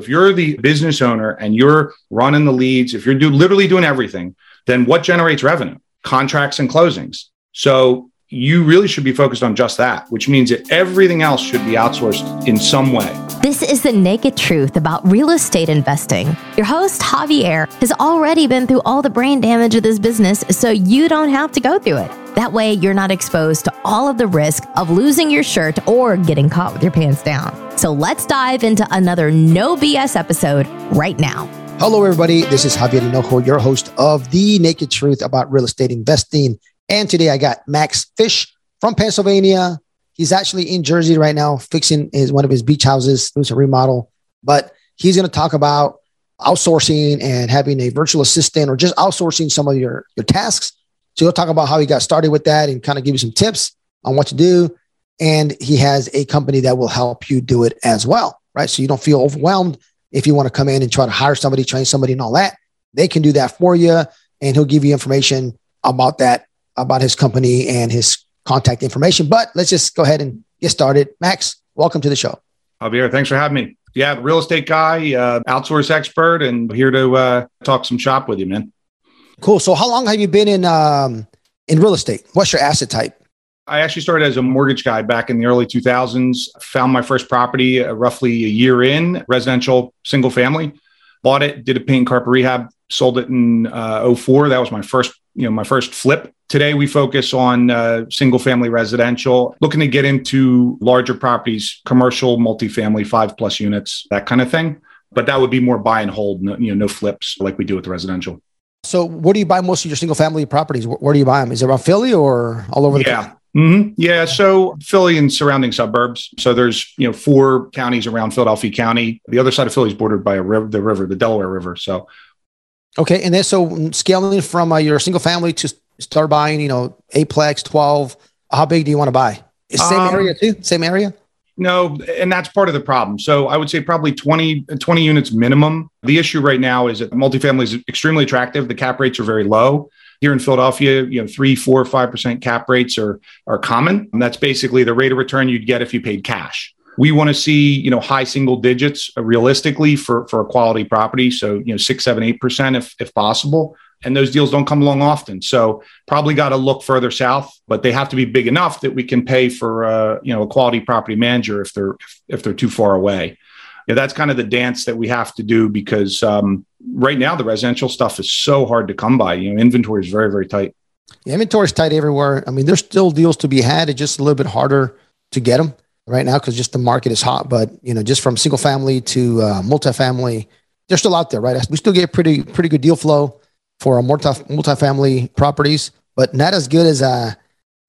If you're the business owner and you're running the leads, if you're do, literally doing everything, then what generates revenue? Contracts and closings. So you really should be focused on just that, which means that everything else should be outsourced in some way. This is the naked truth about real estate investing. Your host, Javier, has already been through all the brain damage of this business, so you don't have to go through it. That way, you're not exposed to all of the risk of losing your shirt or getting caught with your pants down. So let's dive into another no BS episode right now. Hello, everybody. This is Javier Hinojo, your host of The Naked Truth about real estate investing. And today I got Max Fisch from Pennsylvania. He's actually in Jersey right now, fixing his one of his beach houses, doing some remodel. But he's going to talk about outsourcing and having a virtual assistant or just outsourcing some of your, your tasks. So he'll talk about how he got started with that and kind of give you some tips on what to do. And he has a company that will help you do it as well, right? So you don't feel overwhelmed if you want to come in and try to hire somebody, train somebody, and all that. They can do that for you, and he'll give you information about that about his company and his contact information. But let's just go ahead and get started. Max, welcome to the show. Javier, thanks for having me. Yeah, real estate guy, uh, outsource expert, and here to uh, talk some shop with you, man. Cool. So, how long have you been in um, in real estate? What's your asset type? I actually started as a mortgage guy back in the early 2000s. Found my first property uh, roughly a year in, residential single family. Bought it, did a paint carpet rehab, sold it in uh, 04. That was my first, you know, my first flip. Today we focus on uh, single family residential, looking to get into larger properties, commercial, multifamily, five plus units, that kind of thing. But that would be more buy and hold, no, you know, no flips like we do with the residential. So, where do you buy most of your single family properties? Where do you buy them? Is it around Philly or all over the yeah. country? Mm-hmm. Yeah, so Philly and surrounding suburbs. So there's you know four counties around Philadelphia County. The other side of Philly is bordered by a river, the river, the Delaware River. So okay, and then so scaling from uh, your single family to start buying, you know, eightplex, twelve. How big do you want to buy? Same um, area too. Same area. No, and that's part of the problem. So I would say probably 20, 20 units minimum. The issue right now is that multifamily is extremely attractive. The cap rates are very low here in Philadelphia, you know, three, four, five percent cap rates are are common. And that's basically the rate of return you'd get if you paid cash. We want to see, you know, high single digits realistically for for a quality property. So, you know, six, seven, eight percent if if possible. And those deals don't come along often. So probably got to look further south, but they have to be big enough that we can pay for uh, you know a quality property manager if they're if they're too far away. Yeah, that's kind of the dance that we have to do because um, right now the residential stuff is so hard to come by. You know, inventory is very, very tight. Inventory is tight everywhere. I mean, there's still deals to be had. It's just a little bit harder to get them right now because just the market is hot. But you know, just from single family to uh, multifamily, they're still out there, right? We still get pretty pretty good deal flow for our multi multifamily properties, but not as good as uh,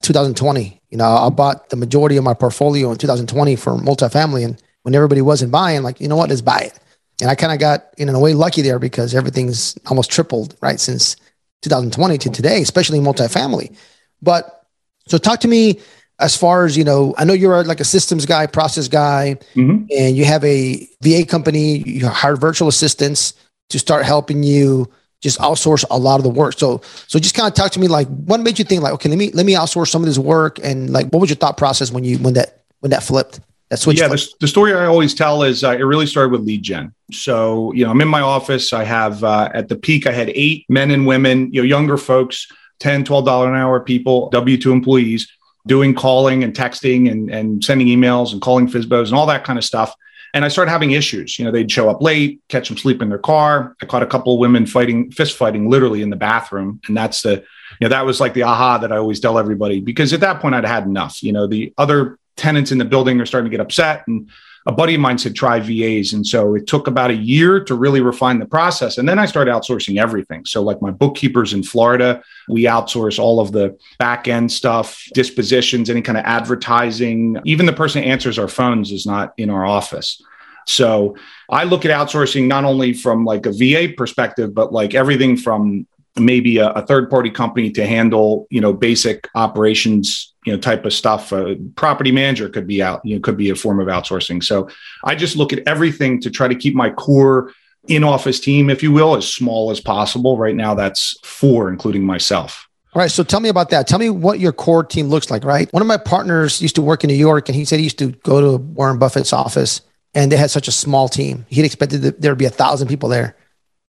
2020. You know, I bought the majority of my portfolio in 2020 for multifamily, and when everybody wasn't buying, like you know what, let's buy it. And I kind of got in a way lucky there because everything's almost tripled, right, since 2020 to today, especially multifamily. But so talk to me as far as, you know, I know you're like a systems guy, process guy, mm-hmm. and you have a VA company, you hire virtual assistants to start helping you just outsource a lot of the work. So, so just kind of talk to me like what made you think like, okay, let me, let me outsource some of this work. And like, what was your thought process when you, when that, when that flipped? That's what. Yeah, the, the, story I always tell is uh, it really started with lead gen. So you know, I'm in my office. I have uh, at the peak, I had eight men and women, you know, younger folks, 10 12 dollar an hour people, W two employees, doing calling and texting and and sending emails and calling FSBOs and all that kind of stuff. And I started having issues. You know, they'd show up late, catch them sleep in their car. I caught a couple of women fighting, fist fighting, literally in the bathroom, and that's the you know that was like the aha that I always tell everybody because at that point I'd had enough. You know, the other tenants in the building are starting to get upset. And a buddy of mine said, try VAs. And so it took about a year to really refine the process. And then I started outsourcing everything. So, like my bookkeepers in Florida, we outsource all of the back end stuff, dispositions, any kind of advertising. Even the person who answers our phones is not in our office. So I look at outsourcing not only from like a VA perspective, but like everything from maybe a, a third party company to handle, you know, basic operations you know type of stuff a property manager could be out you know could be a form of outsourcing so i just look at everything to try to keep my core in office team if you will as small as possible right now that's four including myself all right so tell me about that tell me what your core team looks like right one of my partners used to work in new york and he said he used to go to warren buffett's office and they had such a small team. He'd expected that there would be a thousand people there.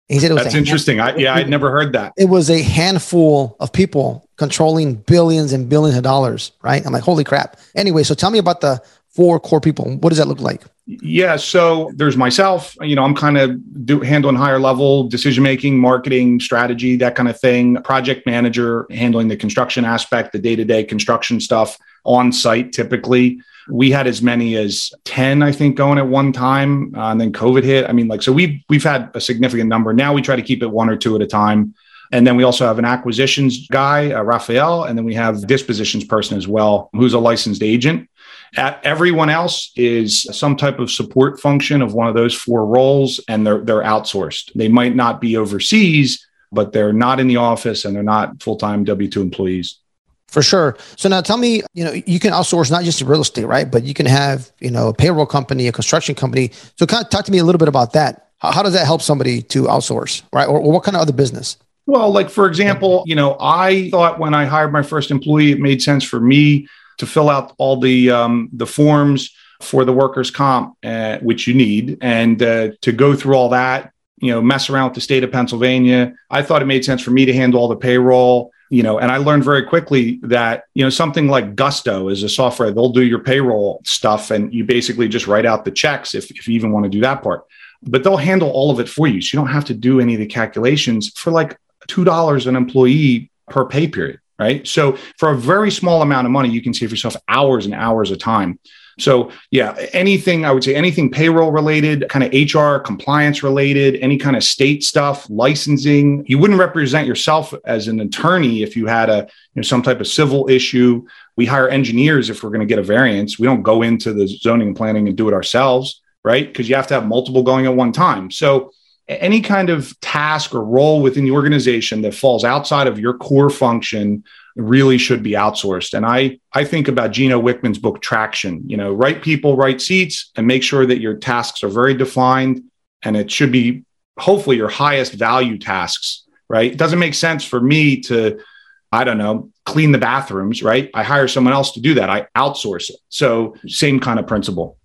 he said it was That's interesting. I, yeah, I'd never heard that. It was a handful of people controlling billions and billions of dollars, right? I'm like, holy crap. Anyway, so tell me about the four core people. What does that look like? Yeah, so there's myself. You know, I'm kind of do, handling higher level decision making, marketing, strategy, that kind of thing. Project manager handling the construction aspect, the day to day construction stuff on site typically. We had as many as 10, I think, going at one time. Uh, and then COVID hit. I mean, like, so we've, we've had a significant number. Now we try to keep it one or two at a time. And then we also have an acquisitions guy, uh, Raphael, and then we have dispositions person as well, who's a licensed agent. At everyone else is some type of support function of one of those four roles, and they're they're outsourced. They might not be overseas, but they're not in the office and they're not full time W two employees. For sure. So now tell me, you know, you can outsource not just real estate, right? But you can have, you know, a payroll company, a construction company. So kind of talk to me a little bit about that. How, how does that help somebody to outsource, right? Or, or what kind of other business? Well, like for example, you know, I thought when I hired my first employee, it made sense for me to fill out all the um, the forms for the workers' comp, uh, which you need, and uh, to go through all that. You know, mess around with the state of Pennsylvania. I thought it made sense for me to handle all the payroll you know and i learned very quickly that you know something like gusto is a software they'll do your payroll stuff and you basically just write out the checks if, if you even want to do that part but they'll handle all of it for you so you don't have to do any of the calculations for like $2 an employee per pay period right so for a very small amount of money you can save yourself hours and hours of time so, yeah, anything I would say, anything payroll related, kind of HR compliance related, any kind of state stuff, licensing. You wouldn't represent yourself as an attorney if you had a you know some type of civil issue. We hire engineers if we're going to get a variance. We don't go into the zoning and planning and do it ourselves, right? Because you have to have multiple going at one time. So any kind of task or role within the organization that falls outside of your core function really should be outsourced. And I, I think about Gino Wickman's book, Traction, you know, right people, right seats, and make sure that your tasks are very defined. And it should be hopefully your highest value tasks, right? It doesn't make sense for me to, I don't know, clean the bathrooms, right? I hire someone else to do that. I outsource it. So, same kind of principle.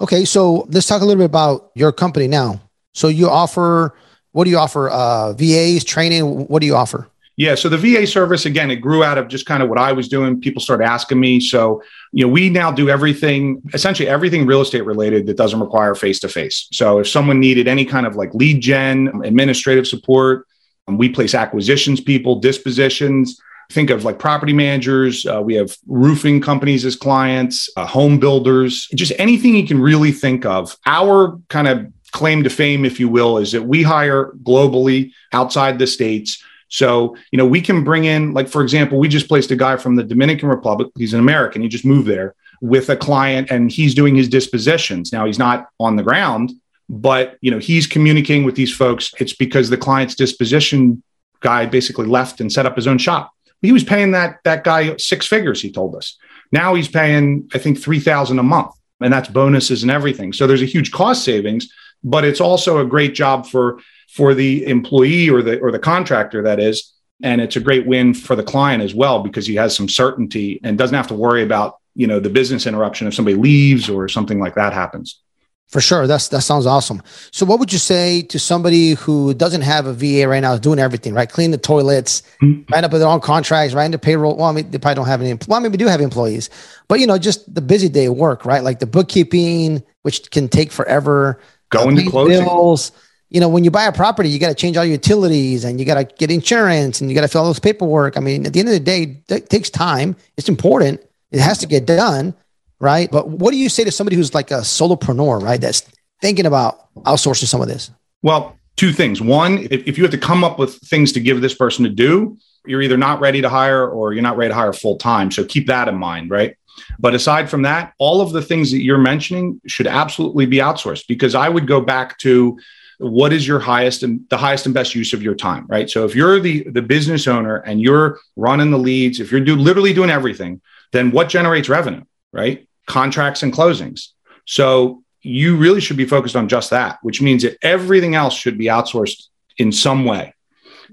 Okay. So, let's talk a little bit about your company now. So, you offer, what do you offer? Uh, VAs, training? What do you offer? Yeah. So the VA service, again, it grew out of just kind of what I was doing. People started asking me. So, you know, we now do everything, essentially everything real estate related that doesn't require face to face. So if someone needed any kind of like lead gen, administrative support, um, we place acquisitions people, dispositions. Think of like property managers. Uh, we have roofing companies as clients, uh, home builders, just anything you can really think of. Our kind of claim to fame, if you will, is that we hire globally outside the States so, you know, we can bring in, like, for example, we just placed a guy from the Dominican Republic. He's an American. He just moved there with a client and he's doing his dispositions. Now, he's not on the ground, but, you know, he's communicating with these folks. It's because the client's disposition guy basically left and set up his own shop. He was paying that, that guy six figures, he told us. Now he's paying, I think, 3000 a month and that's bonuses and everything. So there's a huge cost savings, but it's also a great job for for the employee or the or the contractor that is and it's a great win for the client as well because he has some certainty and doesn't have to worry about you know the business interruption if somebody leaves or something like that happens. For sure. That's that sounds awesome. So what would you say to somebody who doesn't have a va right now is doing everything right? Clean the toilets mm-hmm. write up with their own contracts write into payroll. Well I mean, they probably don't have any well maybe we do have employees but you know just the busy day work right? Like the bookkeeping which can take forever going to closing bills you know, when you buy a property, you got to change all your utilities and you got to get insurance and you got to fill all this paperwork. I mean, at the end of the day, it takes time. It's important. It has to get done, right? But what do you say to somebody who's like a solopreneur, right? That's thinking about outsourcing some of this. Well, two things. One, if, if you have to come up with things to give this person to do, you're either not ready to hire or you're not ready to hire full time. So keep that in mind, right? But aside from that, all of the things that you're mentioning should absolutely be outsourced because I would go back to what is your highest and the highest and best use of your time right? So if you're the the business owner and you're running the leads if you're do, literally doing everything then what generates revenue right? Contracts and closings. So you really should be focused on just that which means that everything else should be outsourced in some way.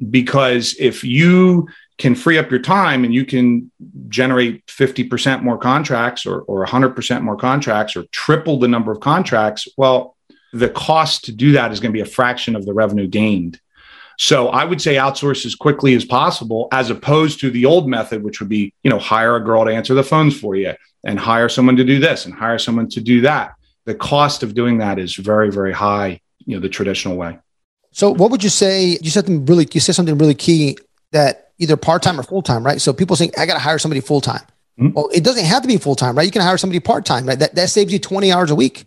Because if you can free up your time and you can generate 50% more contracts or, or 100% more contracts or triple the number of contracts, well, the cost to do that is going to be a fraction of the revenue gained. So I would say outsource as quickly as possible, as opposed to the old method, which would be, you know, hire a girl to answer the phones for you and hire someone to do this and hire someone to do that. The cost of doing that is very, very high, you know, the traditional way. So what would you say? You said something really, you said something really key that either part-time or full-time, right? So people saying, I got to hire somebody full-time. Mm-hmm. Well, it doesn't have to be full-time, right? You can hire somebody part-time, right? That, that saves you 20 hours a week.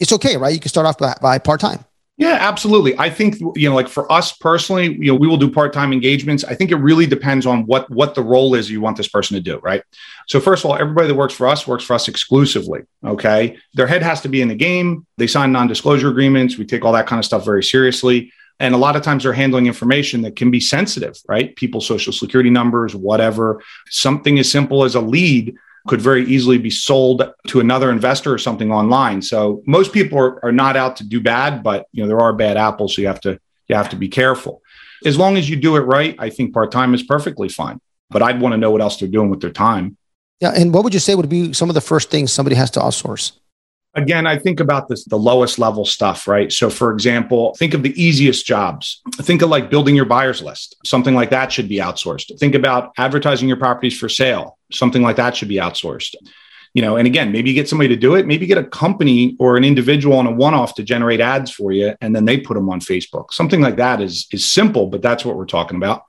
It's okay, right? You can start off by, by part-time. Yeah, absolutely. I think you know, like for us personally, you know, we will do part-time engagements. I think it really depends on what what the role is you want this person to do, right? So first of all, everybody that works for us works for us exclusively. Okay, their head has to be in the game. They sign non-disclosure agreements. We take all that kind of stuff very seriously. And a lot of times they're handling information that can be sensitive, right? People's social security numbers, whatever. Something as simple as a lead could very easily be sold to another investor or something online. So most people are, are not out to do bad, but you know there are bad apples, so you have to you have to be careful. As long as you do it right, I think part time is perfectly fine. But I'd want to know what else they're doing with their time. Yeah, and what would you say would be some of the first things somebody has to outsource? Again, I think about this, the lowest level stuff, right? So, for example, think of the easiest jobs. Think of like building your buyer's list. Something like that should be outsourced. Think about advertising your properties for sale. Something like that should be outsourced. You know, and again, maybe you get somebody to do it. Maybe get a company or an individual on a one-off to generate ads for you, and then they put them on Facebook. Something like that is is simple, but that's what we're talking about.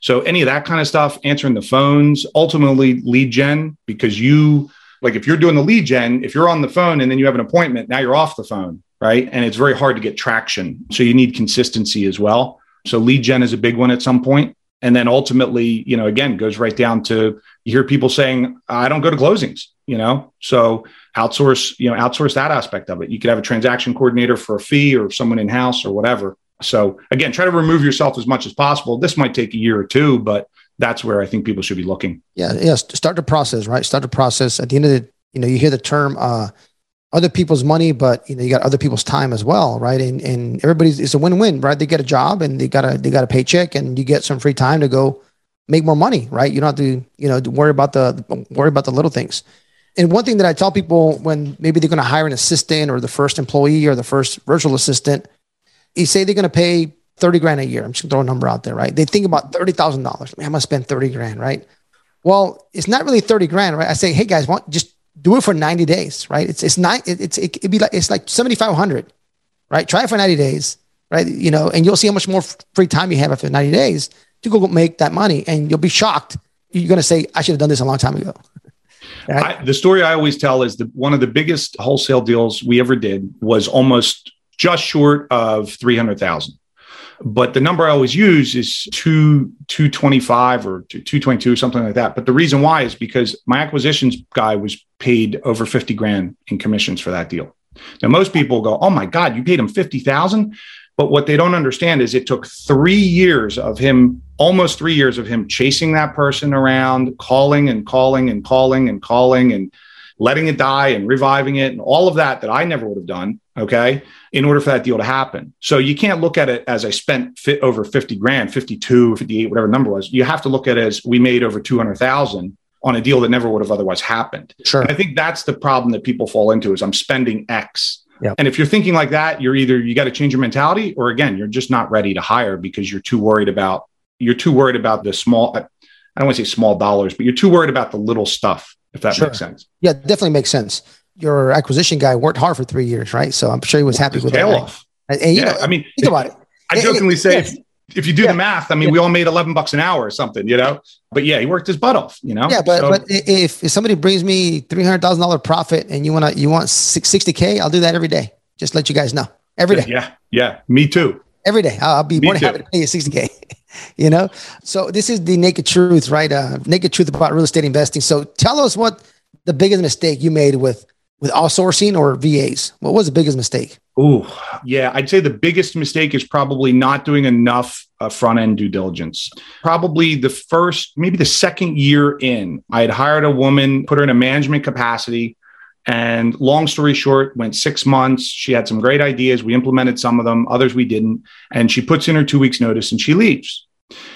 So, any of that kind of stuff, answering the phones, ultimately lead gen, because you like if you're doing the lead gen, if you're on the phone and then you have an appointment, now you're off the phone, right? And it's very hard to get traction. So you need consistency as well. So lead gen is a big one at some point. And then ultimately, you know, again, goes right down to you hear people saying, I don't go to closings, you know, so outsource, you know, outsource that aspect of it. You could have a transaction coordinator for a fee or someone in house or whatever. So again, try to remove yourself as much as possible. This might take a year or two, but that's where I think people should be looking. Yeah, yeah. Start the process, right? Start the process. At the end of the, you know, you hear the term uh, other people's money, but you know, you got other people's time as well, right? And and everybody's it's a win-win, right? They get a job and they got a they got a paycheck, and you get some free time to go make more money, right? You don't have to, you know, worry about the worry about the little things. And one thing that I tell people when maybe they're going to hire an assistant or the first employee or the first virtual assistant, you say they're going to pay 30 grand a year. I'm just gonna throw a number out there, right? They think about $30,000. Man, I'm gonna spend 30 grand, right? Well, it's not really 30 grand, right? I say, hey guys, want, just do it for 90 days, right? It's, it's not, it, it's, it, would be like, it's like 7,500, right? Try it for 90 days, right? You know, and you'll see how much more free time you have after 90 days to go make that money. And you'll be shocked. You're going to say, I should have done this a long time ago. Right? I, the story I always tell is that one of the biggest wholesale deals we ever did was almost just short of 300,000. But the number I always use is two, 225 or 222, something like that. But the reason why is because my acquisitions guy was paid over 50 grand in commissions for that deal. Now, most people go, Oh my God, you paid him 50,000. But what they don't understand is it took three years of him, almost three years of him chasing that person around, calling and calling and calling and calling and letting it die and reviving it and all of that that I never would have done. Okay in order for that deal to happen. So you can't look at it as I spent fit over 50 grand, 52, 58, whatever number was. You have to look at it as we made over 200,000 on a deal that never would have otherwise happened. Sure. And I think that's the problem that people fall into is I'm spending X. Yep. And if you're thinking like that, you're either you got to change your mentality or again, you're just not ready to hire because you're too worried about you're too worried about the small I don't want to say small dollars, but you're too worried about the little stuff, if that sure. makes sense. Yeah, definitely makes sense your acquisition guy worked hard for three years, right? So I'm sure he was happy with tail that. Off. And, and, yeah, know, I mean, think about it. I jokingly say, if, if, you do yeah. the math, I mean, yeah. we all made 11 bucks an hour or something, you know. But yeah, he worked his butt off, you know. Yeah, but so, but if, if somebody brings me three hundred thousand dollar profit and you want to you want sixty k, I'll do that every day. Just let you guys know every day. Yeah, yeah, me too. Every day, I'll, I'll be me more than happy to pay you sixty k. you know, so this is the naked truth, right? Uh, naked truth about real estate investing. So tell us what the biggest mistake you made with with outsourcing or VAs? What was the biggest mistake? Oh, yeah. I'd say the biggest mistake is probably not doing enough uh, front end due diligence. Probably the first, maybe the second year in, I had hired a woman, put her in a management capacity. And long story short, went six months. She had some great ideas. We implemented some of them, others we didn't. And she puts in her two weeks' notice and she leaves.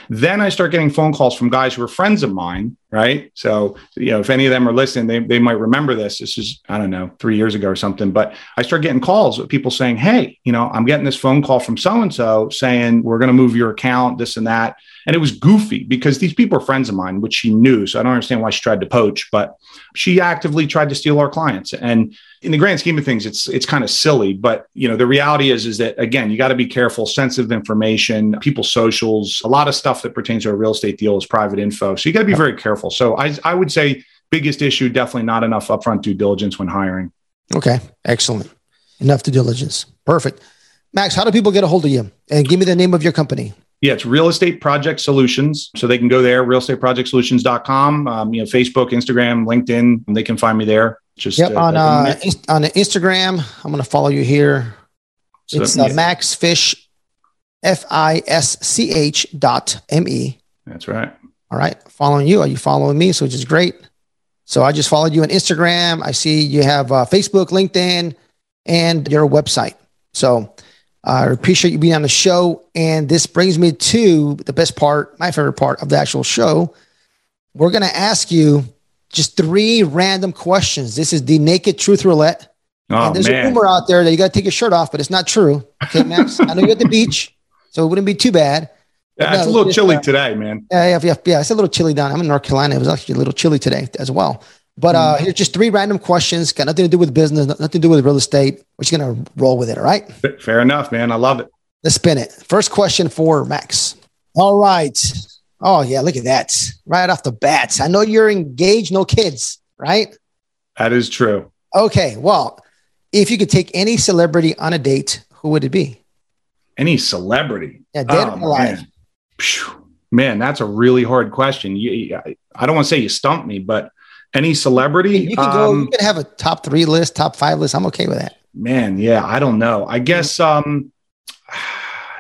Then I start getting phone calls from guys who are friends of mine, right? So, you know, if any of them are listening, they, they might remember this. This is, I don't know, three years ago or something. But I start getting calls with people saying, Hey, you know, I'm getting this phone call from so and so saying, we're going to move your account, this and that. And it was goofy because these people are friends of mine, which she knew. So I don't understand why she tried to poach, but she actively tried to steal our clients. And in the grand scheme of things, it's it's kind of silly. But you know, the reality is is that again, you got to be careful. Sensitive information, people's socials, a lot of stuff that pertains to a real estate deal is private info. So you got to be very careful. So I I would say biggest issue definitely not enough upfront due diligence when hiring. Okay, excellent. Enough due diligence. Perfect. Max, how do people get a hold of you? And give me the name of your company. Yeah, it's Real Estate Project Solutions. So they can go there, realestateprojectsolutions.com, um, you know, Facebook, Instagram, LinkedIn, they can find me there. Just yep, uh, on uh, on Instagram, I'm going to follow you here. So it's uh, Max Fisch, F I S C H dot M E. That's right. All right, following you. Are you following me? So which is great. So I just followed you on Instagram. I see you have uh, Facebook, LinkedIn, and your website. So I appreciate you being on the show. And this brings me to the best part, my favorite part of the actual show. We're going to ask you just three random questions. This is the naked truth roulette. Oh, and there's man. a rumor out there that you got to take your shirt off, but it's not true. Okay, Max? I know you're at the beach, so it wouldn't be too bad. Yeah, no, it's a little chilly uh, today, man. Yeah, yeah, yeah, yeah. It's a little chilly down. I'm in North Carolina. It was actually a little chilly today as well. But uh, mm. here's just three random questions. Got nothing to do with business, nothing to do with real estate. We're just gonna roll with it. All right. Fair enough, man. I love it. Let's spin it. First question for Max. All right. Oh yeah, look at that. Right off the bat. I know you're engaged, no kids, right? That is true. Okay. Well, if you could take any celebrity on a date, who would it be? Any celebrity? Yeah, dead oh, or alive. Man. man. that's a really hard question. You, I don't want to say you stumped me, but any celebrity? You can go. Um, you can have a top three list, top five list. I'm okay with that. Man, yeah, I don't know. I guess. um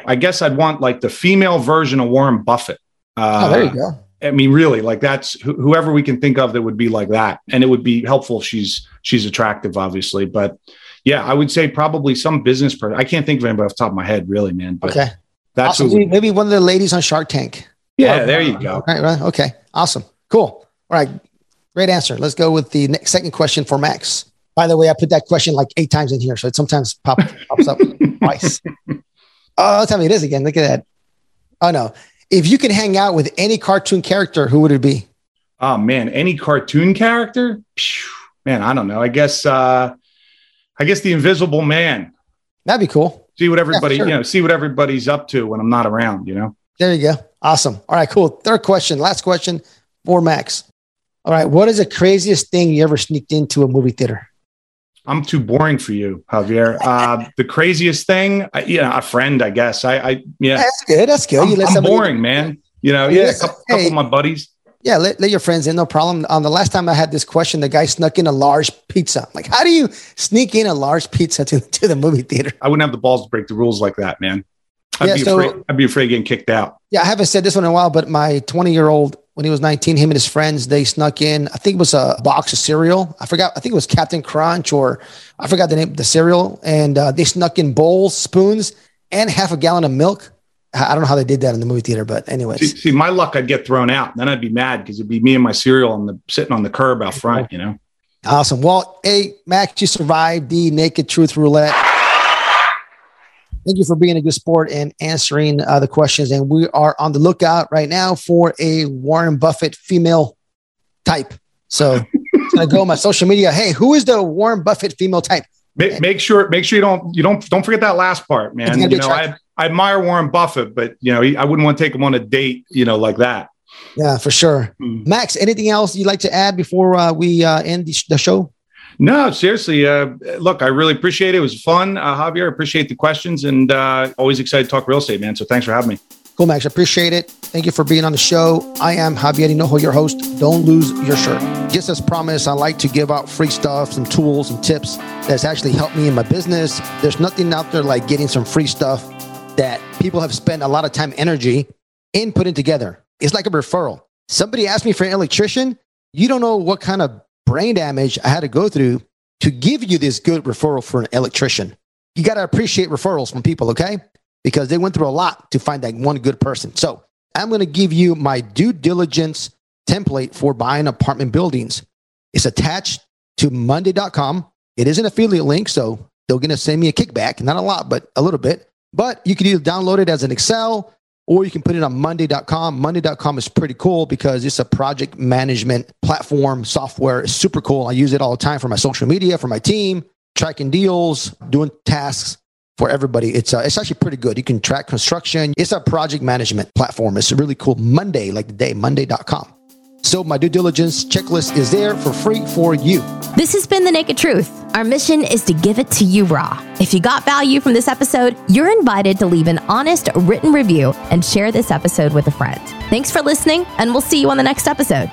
I guess I'd want like the female version of Warren Buffett. Uh, oh, there you go. I mean, really, like that's wh- whoever we can think of that would be like that, and it would be helpful. She's she's attractive, obviously, but yeah, I would say probably some business person. I can't think of anybody off the top of my head, really, man. But okay, that's awesome. maybe one of the ladies on Shark Tank. Yeah, there you go. Right, right. Okay, awesome, cool. All right, great answer. Let's go with the next, second question for Max. By the way, I put that question like eight times in here, so it sometimes pop, pops up twice. Oh, tell me it is again. Look at that. Oh no. If you could hang out with any cartoon character, who would it be? Oh man, any cartoon character? Man, I don't know. I guess uh I guess the invisible man. That'd be cool. See what everybody, yeah, sure. you know, see what everybody's up to when I'm not around, you know. There you go. Awesome. All right, cool. Third question, last question for Max. All right, what is the craziest thing you ever sneaked into a movie theater? I'm too boring for you, Javier. Uh, the craziest thing, uh, you know, a friend, I guess. I, I yeah, that's good. That's good. I'm, you let I'm boring, man. You know, yeah, a couple, hey, couple, of my buddies. Yeah, let, let your friends in, no problem. On the last time I had this question, the guy snuck in a large pizza. Like, how do you sneak in a large pizza to, to the movie theater? I wouldn't have the balls to break the rules like that, man. I'd, yeah, be so, afraid, I'd be afraid of getting kicked out. Yeah, I haven't said this one in a while, but my 20 year old when he was 19, him and his friends, they snuck in, I think it was a box of cereal. I forgot, I think it was Captain Crunch or I forgot the name of the cereal. And uh, they snuck in bowls, spoons, and half a gallon of milk. I don't know how they did that in the movie theater, but anyways. See, see my luck, I'd get thrown out. Then I'd be mad because it'd be me and my cereal on the sitting on the curb out front, you know? Awesome. Well, hey, Max, you survived the naked truth roulette. Thank you for being a good sport and answering uh, the questions. And we are on the lookout right now for a Warren Buffett female type. So I go on my social media. Hey, who is the Warren Buffett female type? Make, make, sure, make sure you don't, you don't, don't forget that last part, man. You know, I, I admire Warren Buffett, but you know, he, I wouldn't want to take him on a date, you know, like that. Yeah, for sure. Mm. Max, anything else you'd like to add before uh, we uh, end the, the show? No, seriously. Uh, look, I really appreciate it. It was fun, uh, Javier. Appreciate the questions and uh, always excited to talk real estate, man. So thanks for having me. Cool, Max. Appreciate it. Thank you for being on the show. I am Javier Hinojo, your host. Don't lose your shirt. Just as promised, I like to give out free stuff, some tools and tips that's actually helped me in my business. There's nothing out there like getting some free stuff that people have spent a lot of time, energy in putting together. It's like a referral. Somebody asked me for an electrician. You don't know what kind of brain damage I had to go through to give you this good referral for an electrician. You got to appreciate referrals from people, okay? Because they went through a lot to find that one good person. So I'm going to give you my due diligence template for buying apartment buildings. It's attached to Monday.com. It is an affiliate link, so they're going to send me a kickback, not a lot, but a little bit. But you can either download it as an Excel or you can put it on Monday.com. Monday.com is pretty cool because it's a project management platform software. It's super cool. I use it all the time for my social media, for my team, tracking deals, doing tasks for everybody. It's uh, it's actually pretty good. You can track construction. It's a project management platform. It's really cool. Monday, like the day, Monday.com. So my due diligence checklist is there for free for you. This has been The Naked Truth. Our mission is to give it to you raw. If you got value from this episode, you're invited to leave an honest written review and share this episode with a friend. Thanks for listening, and we'll see you on the next episode.